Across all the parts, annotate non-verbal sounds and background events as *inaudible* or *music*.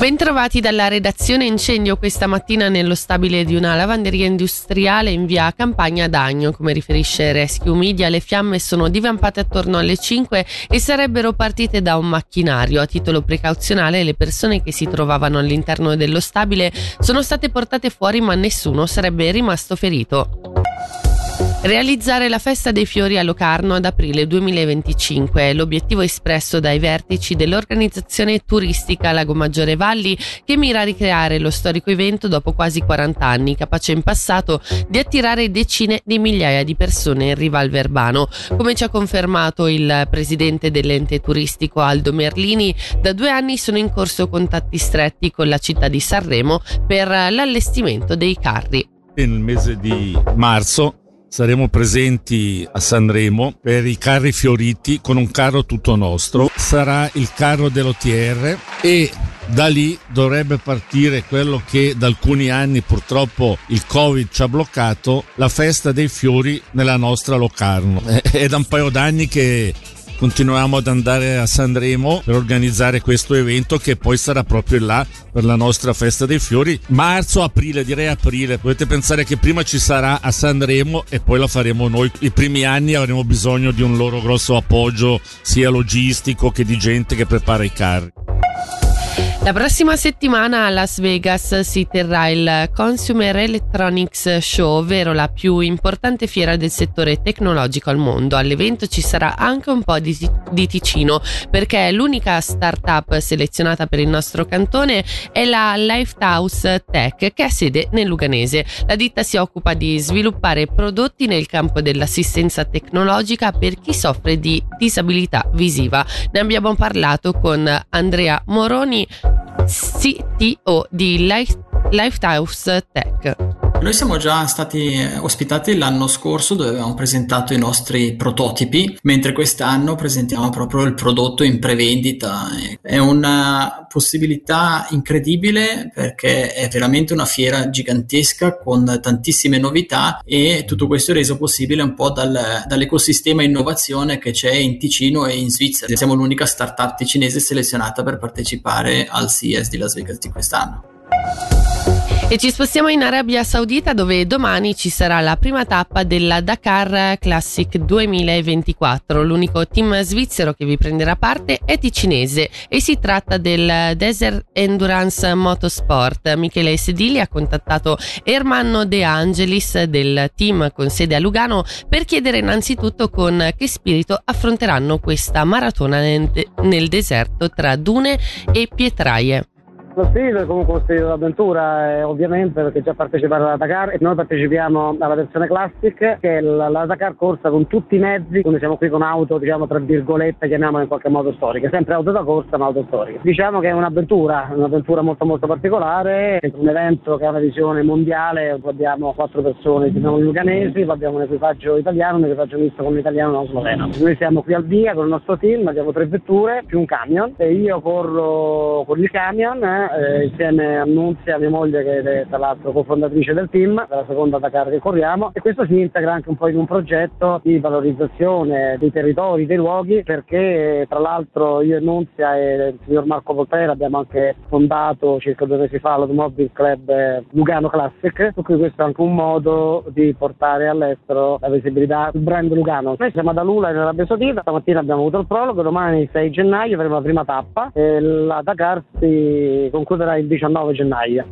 Bentrovati dalla redazione incendio questa mattina nello stabile di una lavanderia industriale in via Campagna d'Agno. Come riferisce Rescue Media, le fiamme sono divampate attorno alle 5 e sarebbero partite da un macchinario. A titolo precauzionale le persone che si trovavano all'interno dello stabile sono state portate fuori ma nessuno sarebbe rimasto ferito. Realizzare la festa dei fiori a Locarno ad aprile 2025 è l'obiettivo espresso dai vertici dell'organizzazione turistica Lago Maggiore Valli che mira a ricreare lo storico evento dopo quasi 40 anni, capace in passato di attirare decine di migliaia di persone in riva al Verbano. Come ci ha confermato il presidente dell'ente turistico Aldo Merlini, da due anni sono in corso contatti stretti con la città di Sanremo per l'allestimento dei carri. Nel mese di marzo Saremo presenti a Sanremo per i carri fioriti con un carro tutto nostro. Sarà il carro dell'OTR e da lì dovrebbe partire quello che da alcuni anni purtroppo il Covid ci ha bloccato, la festa dei fiori nella nostra Locarno. *laughs* È da un paio d'anni che continuiamo ad andare a Sanremo per organizzare questo evento che poi sarà proprio là per la nostra festa dei fiori. Marzo, aprile, direi aprile. Potete pensare che prima ci sarà a Sanremo e poi la faremo noi. I primi anni avremo bisogno di un loro grosso appoggio sia logistico che di gente che prepara i carri. La prossima settimana a Las Vegas si terrà il Consumer Electronics Show, ovvero la più importante fiera del settore tecnologico al mondo. All'evento ci sarà anche un po' di, di Ticino, perché l'unica startup selezionata per il nostro cantone è la Lifehouse Tech, che ha sede nel Luganese. La ditta si occupa di sviluppare prodotti nel campo dell'assistenza tecnologica per chi soffre di disabilità visiva. Ne abbiamo parlato con Andrea Moroni CTO di Life, Lifehouse Tech. Noi siamo già stati ospitati l'anno scorso dove avevamo presentato i nostri prototipi, mentre quest'anno presentiamo proprio il prodotto in prevendita. È una possibilità incredibile perché è veramente una fiera gigantesca con tantissime novità e tutto questo è reso possibile un po' dal, dall'ecosistema innovazione che c'è in Ticino e in Svizzera. Siamo l'unica startup ticinese selezionata per partecipare al CES di Las Vegas di quest'anno. E ci spostiamo in Arabia Saudita dove domani ci sarà la prima tappa della Dakar Classic 2024. L'unico team svizzero che vi prenderà parte è ticinese e si tratta del Desert Endurance Motorsport. Michele Sedili ha contattato Ermanno De Angelis del team con sede a Lugano per chiedere innanzitutto con che spirito affronteranno questa maratona nel, deserto tra dune e pietraie. Lo stile comunque uno stile d'avventura, eh, ovviamente perché già partecipato alla Dakar e noi partecipiamo alla versione classic che è la, la, Dakar corsa con tutti i mezzi, quindi siamo qui con auto, diciamo tra virgolette, chiamiamola in qualche modo storiche, sempre auto da corsa ma auto storiche. Diciamo che è un'avventura, un'avventura molto molto particolare, è un evento che ha una visione mondiale, abbiamo quattro persone, siamo luganesi, abbiamo un equipaggio italiano, un equipaggio misto con un italiano e uno sloveno. Noi siamo qui al via con il nostro team, abbiamo tre vetture più un camion e io corro con il camion eh, eh, insieme a Nunzia, mia moglie che è tra l'altro cofondatrice del team, la seconda Dakar che corriamo e questo si integra anche un po' in un progetto di valorizzazione dei territori, dei luoghi perché tra l'altro io e Nunzia e il signor Marco Volpera abbiamo anche fondato circa due mesi fa l'Automobile Club Lugano Classic, per cui questo è anche un modo di portare all'estero la visibilità del brand Lugano. Noi siamo ad Alula in Arabia stamattina abbiamo avuto il prologo, domani 6 gennaio avremo la prima tappa e la Dakar si concluderà il 19 gennaio.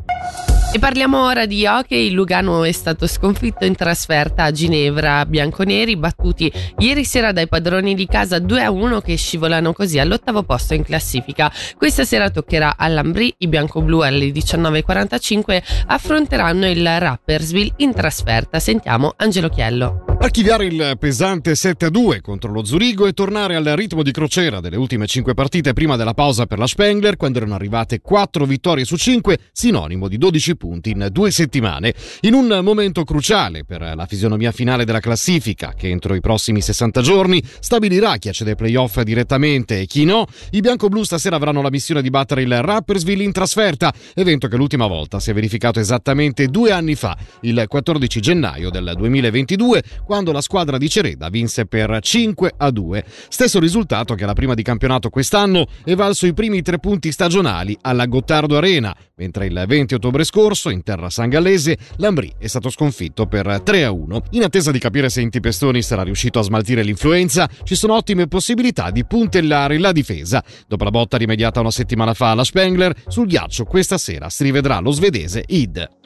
E parliamo ora di hockey. Lugano è stato sconfitto in trasferta a Ginevra. Bianconeri battuti ieri sera dai padroni di casa 2 a 1 che scivolano così all'ottavo posto in classifica. Questa sera toccherà all'Ambri. I bianco-blu alle 19.45 affronteranno il Rappersville in trasferta. Sentiamo Angelo Chiello. Archiviare il pesante 7-2 contro lo Zurigo e tornare al ritmo di crociera delle ultime 5 partite prima della pausa per la Spengler, quando erano arrivate 4 vittorie su 5, sinonimo di 12 punti in due settimane. In un momento cruciale per la fisionomia finale della classifica, che entro i prossimi 60 giorni stabilirà chi accede ai playoff direttamente e chi no, i bianco-blu stasera avranno la missione di battere il Rappersville in trasferta, evento che l'ultima volta si è verificato esattamente due anni fa, il 14 gennaio del 2022, quando la squadra di Cereda vinse per 5 a 2. Stesso risultato che alla prima di campionato quest'anno è valso i primi tre punti stagionali alla Gottardo Arena, mentre il 20 ottobre scorso in terra sangallese l'Ambrì è stato sconfitto per 3 a 1. In attesa di capire se Inti Pestoni sarà riuscito a smaltire l'influenza, ci sono ottime possibilità di puntellare la difesa. Dopo la botta rimediata una settimana fa alla Spengler, sul ghiaccio questa sera si rivedrà lo svedese Id.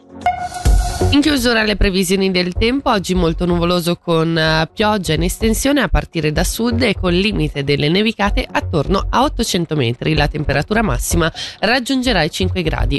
In chiusura le previsioni del tempo, oggi molto nuvoloso con uh, pioggia in estensione a partire da sud e con limite delle nevicate attorno a 800 metri. La temperatura massima raggiungerà i 5 gradi.